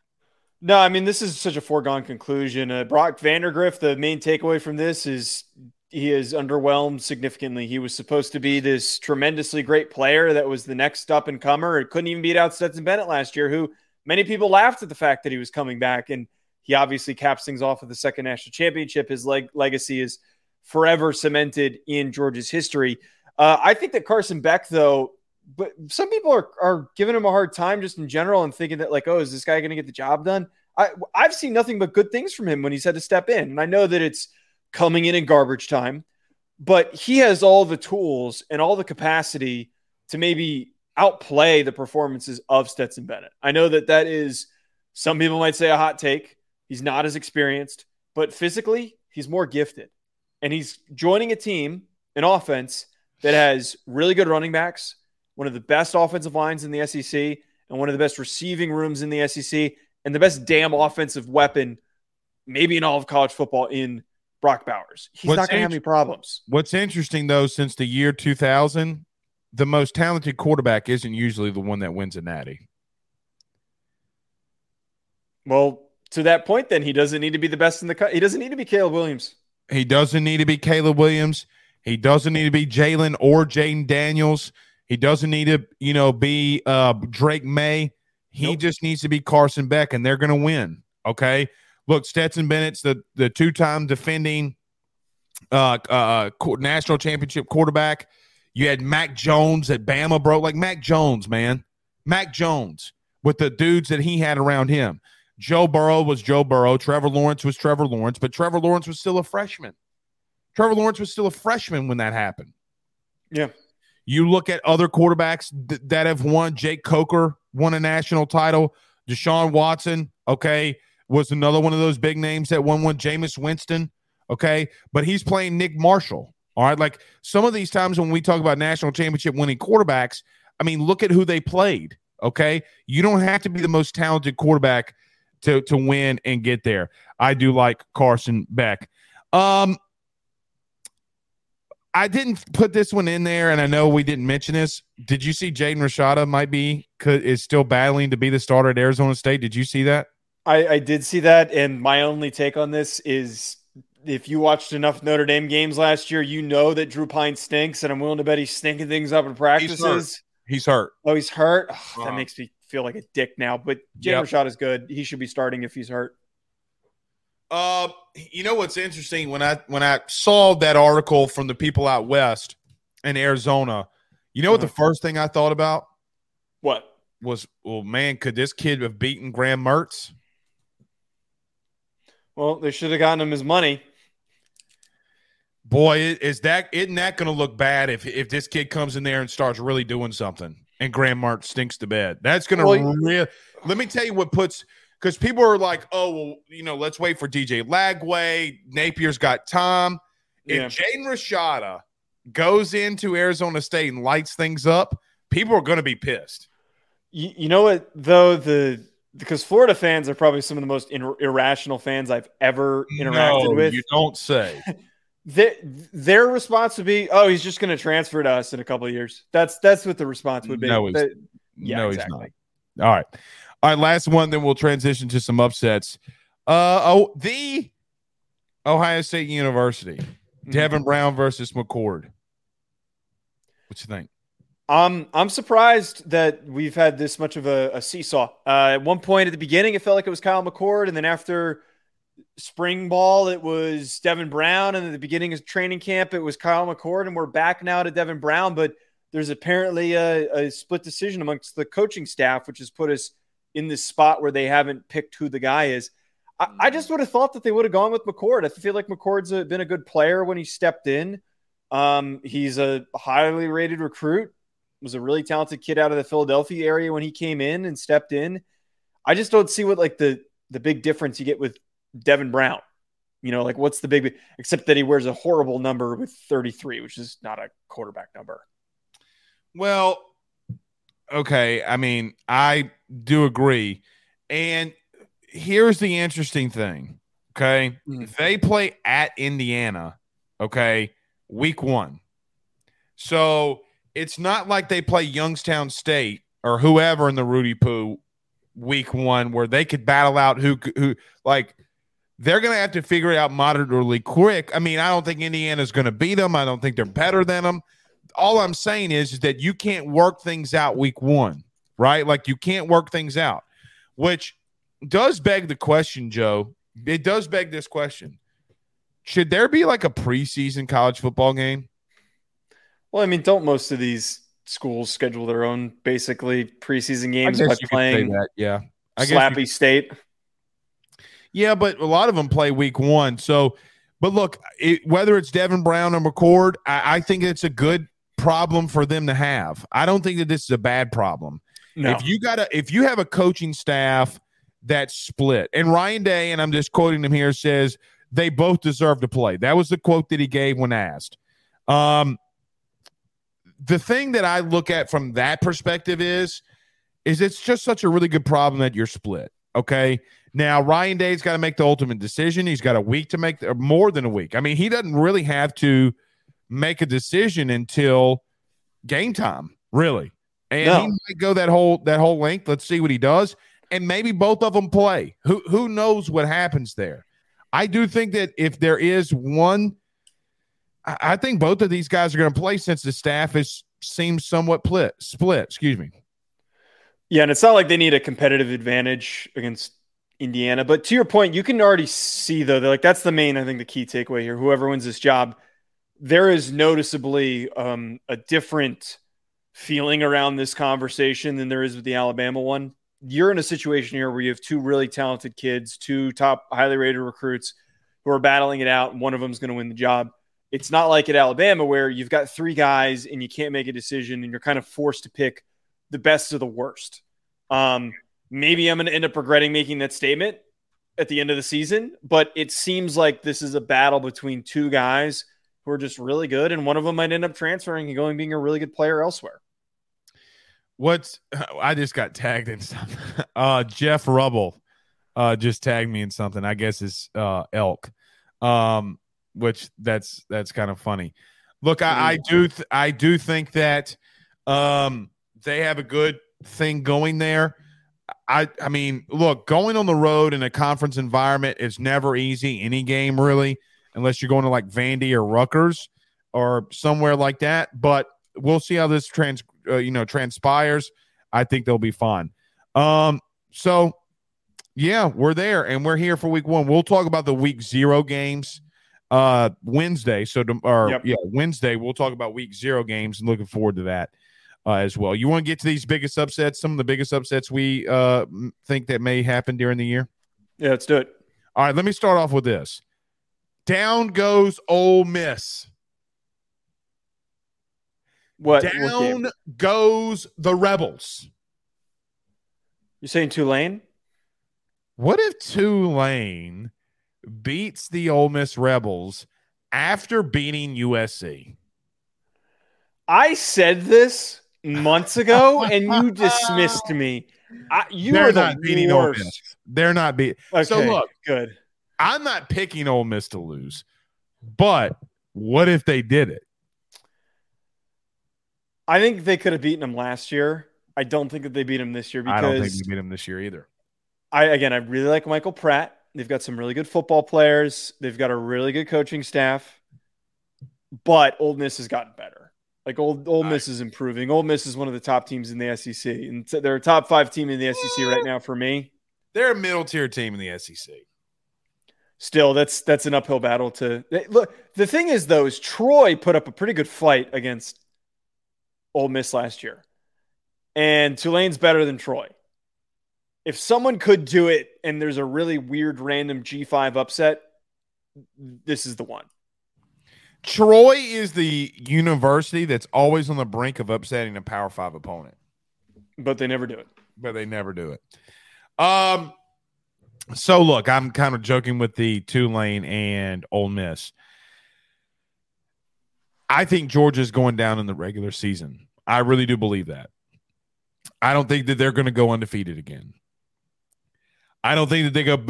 No, I mean this is such a foregone conclusion. Uh, Brock Vandagriff. The main takeaway from this is he is underwhelmed significantly. He was supposed to be this tremendously great player that was the next up and comer. It couldn't even beat out Stetson Bennett last year, who many people laughed at the fact that he was coming back, and he obviously caps things off with the second national championship. His leg- legacy is forever cemented in Georgia's history. Uh, I think that Carson Beck, though, but some people are, are giving him a hard time just in general and thinking that, like, oh, is this guy going to get the job done? I, I've seen nothing but good things from him when he's had to step in. And I know that it's coming in in garbage time, but he has all the tools and all the capacity to maybe outplay the performances of Stetson Bennett. I know that that is, some people might say a hot take. He's not as experienced, but physically, he's more gifted. And he's joining a team, an offense that has really good running backs, one of the best offensive lines in the SEC, and one of the best receiving rooms in the SEC, and the best damn offensive weapon, maybe in all of college football, in Brock Bowers. He's What's not going to have any problems. What's interesting though, since the year 2000, the most talented quarterback isn't usually the one that wins a natty. Well, to that point, then he doesn't need to be the best in the. Co- he doesn't need to be Caleb Williams. He doesn't need to be Caleb Williams. He doesn't need to be Jalon or Jayden Daniels. He doesn't need to, you know, be uh, Drake Maye. He Nope. just needs to be Carson Beck, and they're going to win. Okay. Look, Stetson Bennett's the the two time defending uh, uh, national championship quarterback. You had Mac Jones at Bama, bro. Like Mac Jones, man. Mac Jones with the dudes that he had around him. Joe Burrow was Joe Burrow. Trevor Lawrence was Trevor Lawrence, but Trevor Lawrence was still a freshman. Trevor Lawrence was still a freshman when that happened. Yeah. You look at other quarterbacks th- that have won. Jake Coker won a national title. Deshaun Watson, okay, was another one of those big names that won one. Jameis Winston, okay, but he's playing Nick Marshall. All right, like some of these times when we talk about national championship winning quarterbacks, I mean, look at who they played. Okay, you don't have to be the most talented quarterback to to win and get there. I do like Carson Beck. Um, I didn't put this one in there, and I know we didn't mention this. Did you see Jaden Rashada might be could, is still battling to be the starter at Arizona State? Did you see that? I, I did see that, and my only take on this is if you watched enough Notre Dame games last year, you know that Drew Pyne stinks, and I'm willing to bet he's stinking things up in practices. He's hurt. Oh, he's hurt. Ugh, Uh-huh. That makes me feel like a dick now. But Jalen Yep. Rashad is good. He should be starting if he's hurt. Uh, you know what's interesting when I when I saw that article from the people out west in Arizona, you know what the first thing I thought about What? was, well, man, could this kid have beaten Graham Mertz? Well, they should have gotten him his money. Boy, is that isn't that going to look bad if if this kid comes in there and starts really doing something and Graham Mertz stinks to bed? That's going to Well. Let me tell you what puts because people are like, oh well, you know, let's wait for DJ Lagway. Napier's got Tom. Yeah. If Jaden Rashada goes into Arizona State and lights things up, people are going to be pissed. You, you know what though the because Florida fans are probably some of the most ir- irrational fans I've ever interacted no, with. You don't say. their, their response would be, "Oh, he's just going to transfer to us in a couple of years." That's that's what the response would be. No, he's, That- yeah, no, exactly. he's not. All right, all right. Last one, then we'll transition to some upsets. Uh oh, the Ohio State University, Mm-hmm. Devin Brown versus McCord. What you think? Um, I'm surprised that we've had this much of a, a seesaw. Uh, at one point at the beginning, it felt like it was Kyle McCord, and then after spring ball, it was Devin Brown, and at the beginning of training camp, it was Kyle McCord, and we're back now to Devin Brown. But there's apparently a, a split decision amongst the coaching staff, which has put us in this spot where they haven't picked who the guy is. I, I just would have thought that they would have gone with McCord. I feel like McCord's a, been a good player when he stepped in. Um, he's a highly rated recruit was a really talented kid out of the Philadelphia area when he came in and stepped in. I just don't see what like the the big difference you get with Devin Brown. You know, like what's the big except that he wears a horrible number with 33, which is not a quarterback number. Well, okay. I mean, I do agree. And here's the interesting thing. Okay. Mhm. They play at Indiana. Okay. Week one. So it's not like they play Youngstown State or whoever in the Rudy Poo week one where they could battle out who who like they're going to have to figure it out moderately quick. I mean, I don't think Indiana's going to beat them. I don't think they're better than them. All I'm saying is, is that you can't work things out week one, right? Like you can't work things out, which does beg the question, Joe. It does beg this question. Should there be like a preseason college football game? Well, I mean, don't most of these schools schedule their own basically preseason games by you could say playing that. Yeah. I guess you Slappy State? Yeah, but a lot of them play week one. So, but look, it, whether it's Devin Brown or McCord, I, I think it's a good problem for them to have. I don't think that this is a bad problem. No. If you got a, if you have a coaching staff that's split, and Ryan Day, and I'm just quoting him here, says they both deserve to play. That was the quote that he gave when asked. Um, the thing that I look at from that perspective is, is it's just such a really good problem that you're split. Okay. Now Ryan Day's got to make the ultimate decision. He's got a week to make, or more than a week. I mean, he doesn't really have to make a decision until game time, really. And No. he might go that whole that whole length. Let's see what he does, and maybe both of them play. Who who knows what happens there? I do think that if there is one, I, I think both of these guys are going to play since the staff is seems somewhat split. Split, excuse me. Yeah, and it's not like they need a competitive advantage against Indiana. But to your point, you can already see though, like that's the main, I think, the key takeaway here. Whoever wins this job, there is noticeably um, a different feeling around this conversation than there is with the Alabama one. You're in a situation here where you have two really talented kids, two top highly rated recruits who are battling it out, and one of them is going to win the job. It's not like at Alabama where you've got three guys and you can't make a decision and you're kind of forced to pick the best of the worst. Um, maybe I'm going to end up regretting making that statement at the end of the season, but it seems like this is a battle between two guys who are just really good, and one of them might end up transferring and going being a really good player elsewhere. What's I just got tagged in something. Uh, Jeff Rubble uh, just tagged me in something. I guess it's uh, elk, um, which that's that's kind of funny. Look, I, I do th- I do think that um, they have a good thing going there. I I mean, look, going on the road in a conference environment is never easy. Any game really, unless you're going to like Vandy or Rutgers or somewhere like that. But we'll see how this trans uh, you know transpires. I think they'll be fine. Um, so yeah, we're there and we're here for week one. We'll talk about the week zero games uh Wednesday. So to, or Yep. yeah, Wednesday we'll talk about week zero games and looking forward to that uh, as well. You want to get to these biggest upsets, some of the biggest upsets we uh think that may happen during the year. Yeah, let's do it. All right, let me start off with this. Down goes Ole Miss. What? what? Down goes the Rebels. You're saying Tulane? What if Tulane beats the Ole Miss Rebels after beating USC? I said this months ago, and you dismissed me. I, you They're are the not beating Ole. Miss. They're not beating. Okay, So look, good. I'm not picking Ole Miss to lose, but what if they did it? I think they could have beaten them last year. I don't think that they beat them this year because I don't think they beat them this year either. I again, I really like Michael Pratt. They've got some really good football players. They've got a really good coaching staff. But Ole Miss has gotten better. Like old Ole Miss is improving. Ole Miss is one of the top teams in the SEC, and they're a top five team in the SEC right now for me. They're a middle tier team in the SEC. Still, that's that's an uphill battle to look. The thing is, though, is Troy put up a pretty good fight against Ole Miss last year, and Tulane's better than Troy. If someone could do it, and there's a really weird random G5 upset, this is the one. Troy is the university that's always on the brink of upsetting a Power Five opponent, But they never do it. but they never do it. Um, so look, I'm kind of joking with the Tulane and Ole Miss. I think Georgia's going down in the regular season. I really do believe that. I don't think that they're going to go undefeated again. I don't think that they go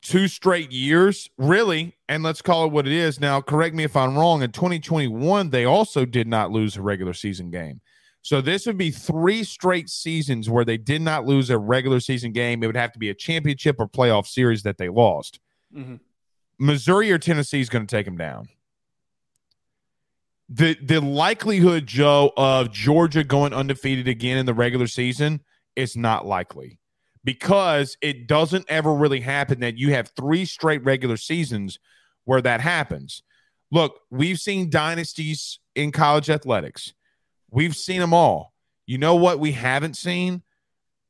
two straight years, really. And let's call it what it is. Now, correct me if I'm wrong. In 2021, they also did not lose a regular season game. So this would be three straight seasons where they did not lose a regular season game. It would have to be a championship or playoff series that they lost. Mhm. Missouri or Tennessee is going to take them down. The the likelihood, Joe, of Georgia going undefeated again in the regular season is not likely because it doesn't ever really happen that you have three straight regular seasons where that happens. Look, we've seen dynasties in college athletics. We've seen them all. You know what we haven't seen?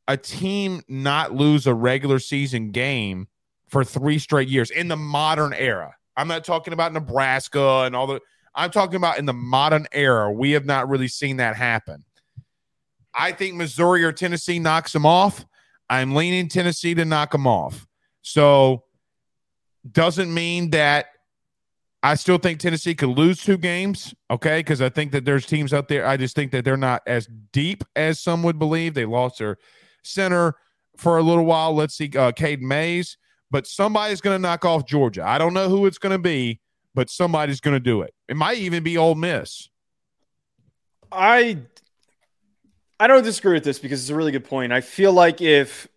A team not lose a regular season game for three straight years in the modern era. I'm not talking about Nebraska and all the I'm talking about in the modern era. We have not really seen that happen. I think Missouri or Tennessee knocks them off. I'm leaning Tennessee to knock them off. So doesn't mean that I still think Tennessee could lose two games, okay? Because I think that there's teams out there. I just think that they're not as deep as some would believe. They lost their center for a little while. Let's see, uh, Cade Mays, but somebody's going to knock off Georgia. I don't know who it's going to be, but somebody's going to do it. It might even be Ole Miss. I I don't disagree with this because it's a really good point. I feel like if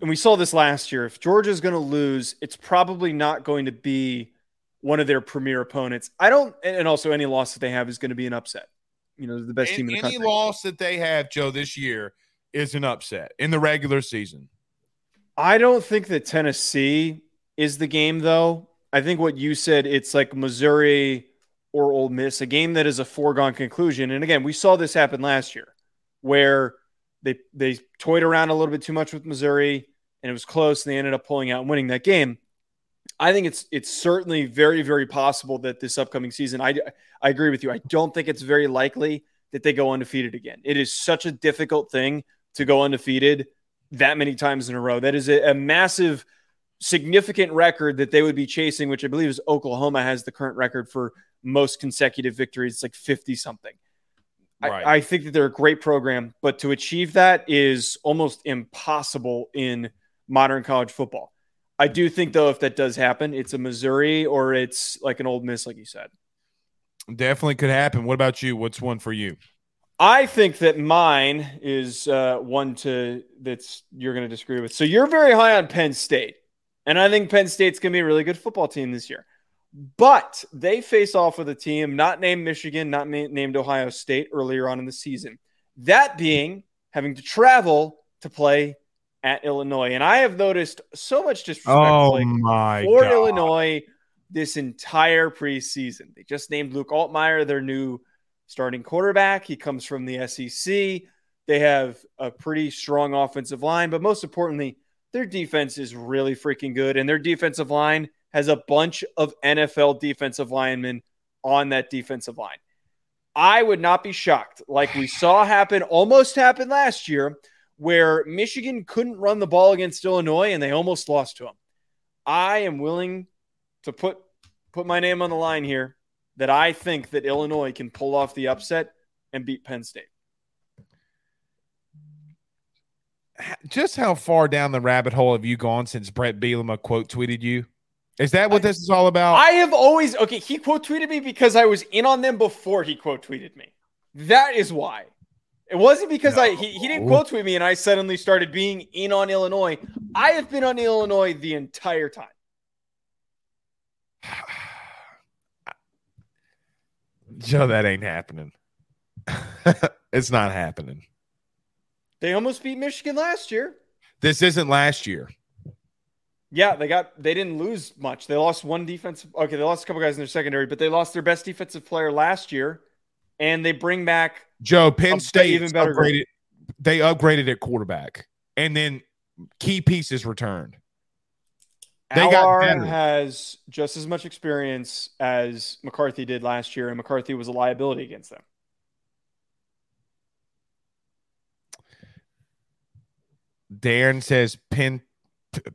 and we saw this last year, if Georgia's going to lose, it's probably not going to be one of their premier opponents. I don't and also any loss that they have is going to be an upset. You know, the best team in the any country. loss that they have, Joe, this year is an upset in the regular season. I don't think that Tennessee is the game though. I think what you said, it's like Missouri or Ole Miss, a game that is a foregone conclusion. And again, we saw this happen last year where they they toyed around a little bit too much with Missouri and it was close and they ended up pulling out and winning that game. I think it's it's certainly very very possible that this upcoming season I I agree with you. I don't think it's very likely that they go undefeated again. It is such a difficult thing to go undefeated that many times in a row. That is a, a massive significant record that they would be chasing, which I believe is Oklahoma has the current record for most consecutive victories. It's like 50 something. Right. I, I think that they're a great program, but to achieve that is almost impossible in modern college football. I do think, though, if that does happen, it's a Missouri or it's like an Ole Miss, like you said. Definitely could happen. What about you? What's one for you? I think that mine is uh, one to that's you're going to disagree with. So you're very high on Penn State, and I think Penn State's going to be a really good football team this year. But they face off with a team not named Michigan, not named Ohio State earlier on in the season. That being having to travel to play at Illinois, and I have noticed so much disrespect Oh my for god! Illinois this entire preseason. They just named Luke Altmyer their new starting quarterback. He comes from the SEC. They have a pretty strong offensive line, but most importantly, their defense is really freaking good. And their defensive line has a bunch of NFL defensive linemen on that defensive line. I would not be shocked, like we saw happen, almost happened last year, where Michigan couldn't run the ball against Illinois and they almost lost to them. I am willing to put put my name on the line here that I think that Illinois can pull off the upset and beat Penn State. just how far down the rabbit hole have you gone since Bret Bielema quote tweeted you? Is that what this is all about? I have always okay. He quote tweeted me because I was in on them before he quote tweeted me. That is why. It wasn't because no. I he, he didn't quote tweet me and I suddenly started being in on Illinois. I have been on Illinois the entire time. Joe, that ain't happening. it's not happening. They almost beat Michigan last year. This isn't last year. Yeah, they got they didn't lose much. They lost one defensive. Okay, they lost a couple guys in their secondary, but they lost their best defensive player last year, and they bring back Joe Penn State even better. Upgraded, they upgraded at quarterback, and then key pieces returned. They Allar got has just as much experience as McCarthy did last year, and McCarthy was a liability against them. Darren says Penn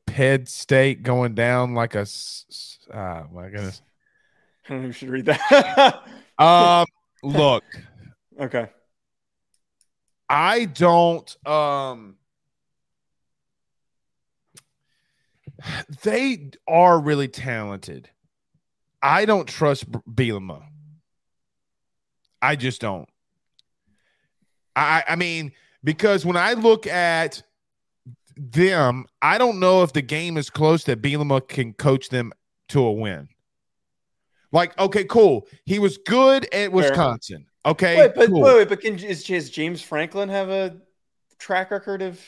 Penn State going down like a. Ah, my goodness. I don't know if you should read that. um, look. Okay. I don't. Um, they are really talented. I don't trust Bielema. I just don't. I I mean because when I look at them, I don't know if the game is close that Bielema can coach them to a win. Like, okay, cool. He was good at Wisconsin. Okay, wait, but cool. wait, wait, but can is, does James Franklin have a track record of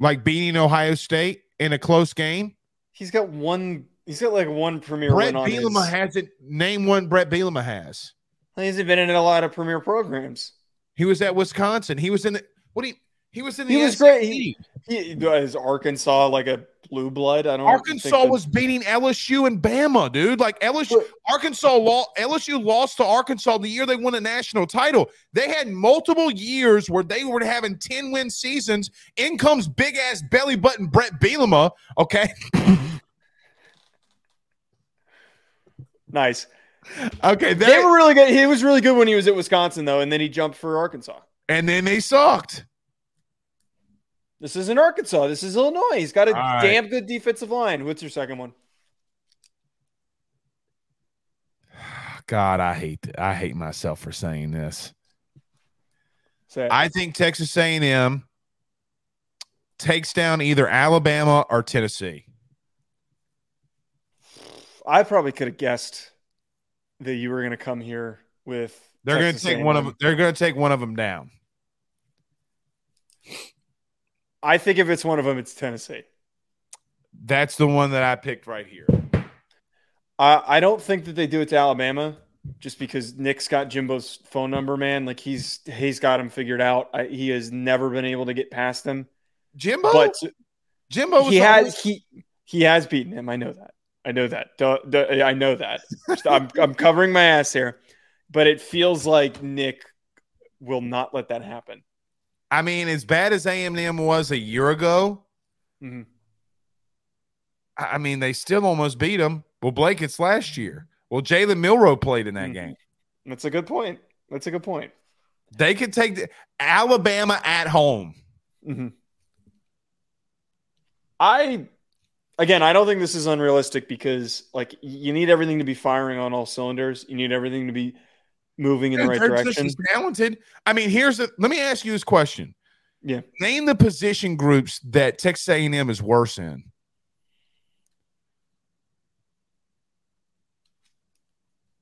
like beating Ohio State in a close game? He's got one. He's got like one premier. Bret Bielema his... hasn't. Name one. Bret Bielema has. He hasn't been in a lot of premier programs. He was at Wisconsin. He was in the. What do you? He was in the. He was great. He, he, uh, is Arkansas like a blue blood? I don't. Arkansas was beating LSU and Bama, dude. Like LSU, but, Arkansas lost. LSU lost to Arkansas the year they won a national title. They had multiple years where they were having ten win seasons. In comes big ass belly button Bret Bielema. Okay. nice. Okay, they were really good. He was really good when he was at Wisconsin, though, and then he jumped for Arkansas. And then they sucked. This isn't Arkansas. This is Illinois. He's got a All damn right. good defensive line. What's your second one? God, I hate I hate myself for saying this. Say I think Texas A&M takes down either Alabama or Tennessee. I probably could have guessed that you were going to come here with. They're going to take A&M. one of them. They're going to take one of them down. I think if it's one of them, it's Tennessee. That's the one that I picked right here. I I don't think that they do it to Alabama just because Nick's got Jimbo's phone number, man. Like he's he's got him figured out. I, he has never been able to get past him. Jimbo, but Jimbo, he has always... he he has beaten him. I know that. I know that. Duh, duh, I know that. I'm I'm covering my ass here, but it feels like Nick will not let that happen. I mean, as bad as A&M was a year ago, mm-hmm. I mean, they still almost beat them. Well, Blake, it's last year. Well, Jalen Milroe played in that mm-hmm. game. That's a good point. That's a good point. They could take the, Alabama at home. Mm-hmm. I again, I don't think this is unrealistic because like you need everything to be firing on all cylinders. You need everything to be moving in the right direction. talented. I mean, here's the. Let me ask you this question. Yeah. Name the position groups that Texas A&M is worse in.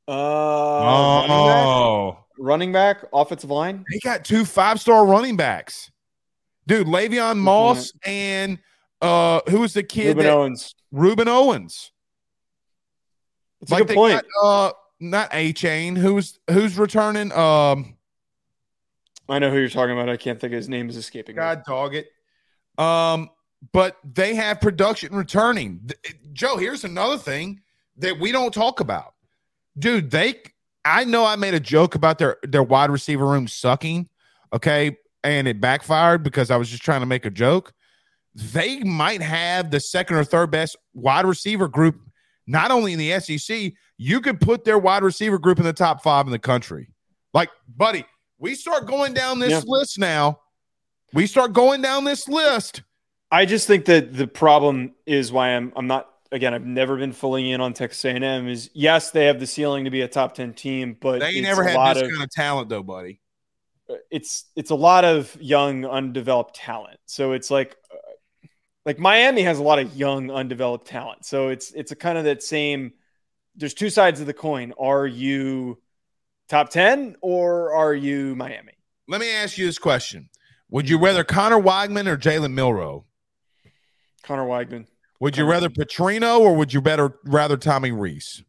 Uh, oh. Running back, running back, offensive line. They got two five star running backs, dude. Le'Veon Moss and uh, who was the kid? Rueben Owens. Rueben Owens. It's like a good point. Got, uh, not A Chain. Who's who's returning? Um, I know who you're talking about. I can't think of his name is escaping. God me. dog it. Um, but they have production returning. Joe, here's another thing that we don't talk about. Dude, they I know I made a joke about their their wide receiver room sucking, okay, and it backfired because I was just trying to make a joke. They might have the second or third best wide receiver group not only in the SEC, you could put their wide receiver group in the top five in the country. Like, buddy, we start going down this yeah. list now. We start going down this list. I just think that the problem is why I'm I'm not again. I've never been fully in on Texas A&M. Is yes, they have the ceiling to be a top ten team, but They never a had this of kind of talent, though, buddy. it's it's a lot of young undeveloped talent. So it's like like Miami has a lot of young undeveloped talent. So it's it's a kind of that same. There's two sides of the coin. Are you top ten or are you Miami? Let me ask you this question: Would you rather Conner Weigman or Jalen Milroe? Conner Weigman. Would you rather Petrino or would you better rather Tommy Rees?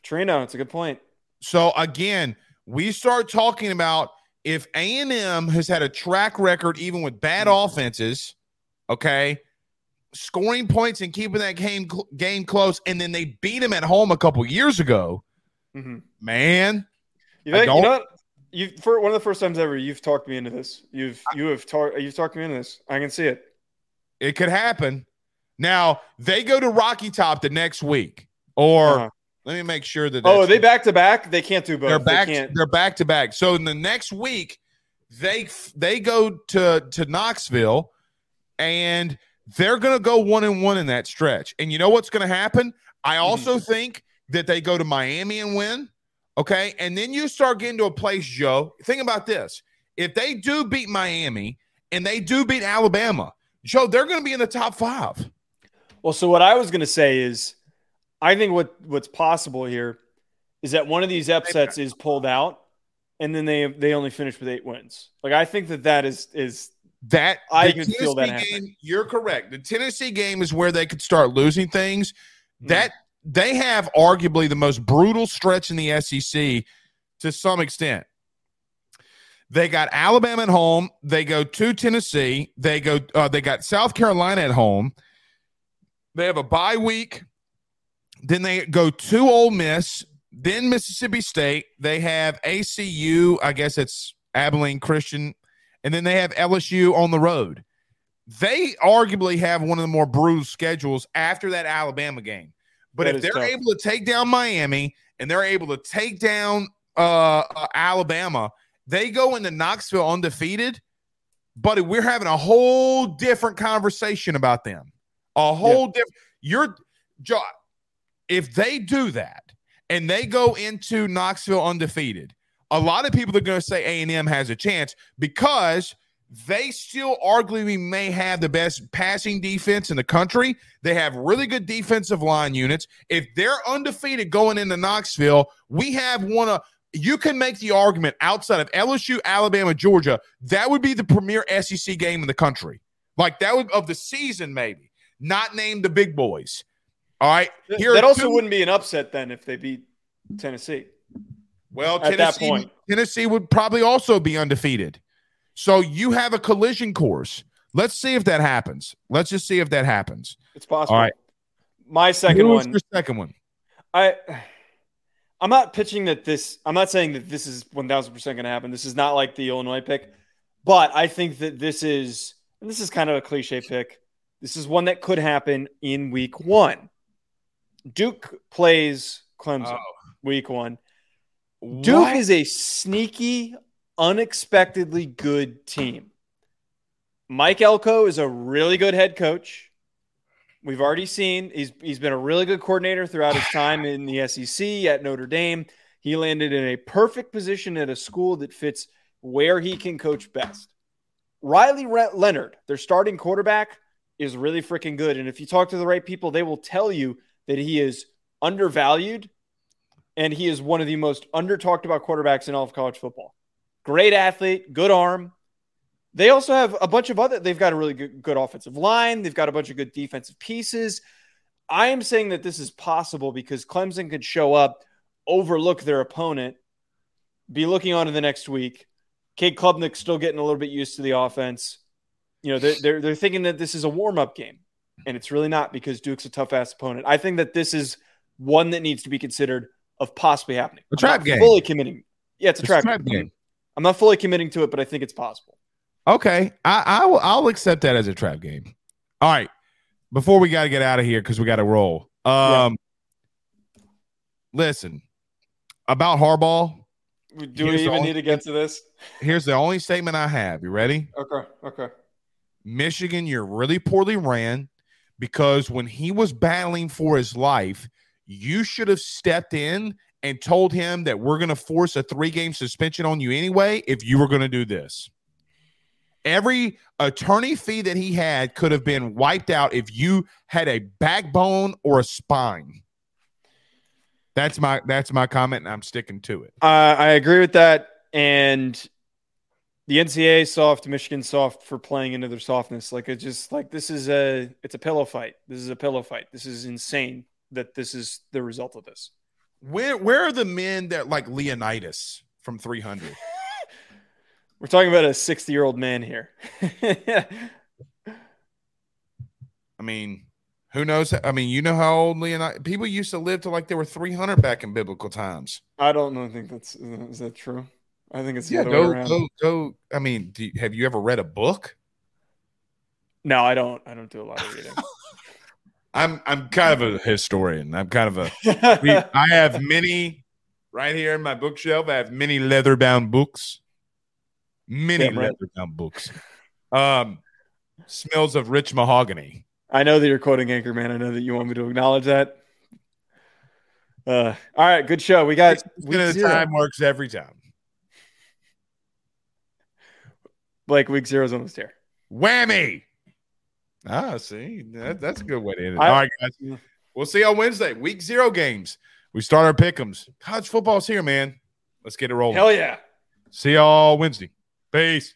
Petrino. It's a good point. So again, we start talking about if A and M has had a track record even with bad mm-hmm. offenses, okay, scoring points and keeping that game game close, and then they beat him at home a couple years ago. Mhm. Man, You, I think, you know? You for one of the first times ever, you've talked me into this. You've you have talked you've talked me into this. I can see it. it could happen. Now they go to Rocky Top the next week, or Uh-huh. let me make sure that Oh, are they back to back? They can't do both. they're back. They. They're back to back. So in the next week, they they go to to Knoxville, and they're going to go one and one in that stretch. And you know what's going to happen? I mm-hmm. also think that they go to Miami and win. Okay, and then you start getting to a place, Joe. Think about this: if they do beat Miami and they do beat Alabama, Joe, they're going to be in the top five. Well, so what I was going to say is, I think what what's possible here is that one of these upsets is pulled out, and then they they only finish with eight wins. Like I think that that is is That I the can feel that Tennessee game, you're correct. The Tennessee game is where they could start losing things. Hmm. That they have arguably the most brutal stretch in the SEC to some extent. They got Alabama at home. They go to Tennessee. They go. Uh, they got South Carolina at home. They have a bye week. Then they go to Ole Miss. Then Mississippi State. They have ACU. I guess it's Abilene Christian, and then they have LSU on the road. They arguably have one of the more brutal schedules after that Alabama game. But That if they're tough. able to take down Miami and they're able to take down uh, uh, Alabama, they go into Knoxville undefeated. Buddy, we're having a whole different conversation about them. A whole different. You're, Jo- if they do that and they go into Knoxville undefeated, a lot of people are going to say A and M has a chance because they still arguably may have the best passing defense in the country. They have really good defensive line units. If they're undefeated going into Knoxville, we have one of you can make the argument outside of LSU, Alabama, Georgia, that would be the premier SEC game in the country. Like that would of the season, maybe. Not named the big boys. All right. Here that also wouldn't be an upset then if they beat Tennessee. Well, at that Tennessee, point. Tennessee would probably also be undefeated. So you have a collision course. Let's see if that happens. Let's just see if that happens. It's possible. All right. My second one. your second one? I I'm not pitching that this I'm not saying that this is 1000% going to happen. This is not like the Illinois pick, but I think that this is and this is kind of a cliche pick. This is one that could happen in week 1. Duke plays Clemson oh. week 1. Duke. What? is a sneaky unexpectedly good team. Mike Elko is a really good head coach. We've already seen he's he's been a really good coordinator throughout his time in the SEC at Notre Dame. He landed in a perfect position at a school that fits where he can coach best. Riley Leonard, their starting quarterback, is really freaking good. And if you talk to the right people, they will tell you that he is undervalued and he is one of the most under talked about quarterbacks in all of college football. Great athlete, good arm. They also have a bunch of other, they've got a really good, good offensive line. They've got a bunch of good defensive pieces. I am saying that this is possible because Clemson could show up, overlook their opponent, be looking on to the next week. Cade Klubnik's still getting a little bit used to the offense. You know, they're, they're, they're thinking that this is a warm up game, and it's really not because Duke's a tough ass opponent. I think that this is one that needs to be considered of possibly happening. A trap game. Fully committing. Yeah, it's a It's trap, trap game. game. I'm not fully committing to it, but I think it's possible. Okay, I, I will. I'll accept that as a trap game. All right. Before we got to get out of here because we got to roll. Um, listen about Harbaugh. Do we even only- need to get to this? Here's the only statement I have. You ready? Okay. Okay. Michigan, you're really poorly ran because when he was battling for his life, you should have stepped in and told him that we're going to force a three game suspension on you anyway if you were going to do this. Every attorney fee that he had could have been wiped out if you had a backbone or a spine. That's my that's my comment, and I'm sticking to it. Uh, I agree with that, and the NCAA soft, Michigan soft for playing into their softness. Like it's just like this is a it's a pillow fight. This is a pillow fight. This is insane that this is the result of this. Where where are the men that like Leonidas from 300? We're talking about a 60 year old man here. I mean, who knows? I mean, you know how old Leonidas people used to live to like they were 300 back in biblical times. I don't know. I think that's is that true? I think it's yeah. Go go go. I mean, you, have you ever read a book? No, I don't. I don't do a lot of reading. I'm I'm kind of a historian. I'm kind of a. I have many right here in my bookshelf. I have many leather bound books. Many yeah, leather bound books. Um, smells of rich mahogany. I know that you're quoting Anchorman. I know that you want me to acknowledge that. Uh, all right, good show. We got week the time works every time. Like week zero is almost here. Whammy. Ah, see, that, that's a good way to end it. I, All right, guys. We'll see you on Wednesday. Week zero games. We start our pick'ems. College football's here, man. Let's get it rolling. Hell yeah. See y'all Wednesday. Peace.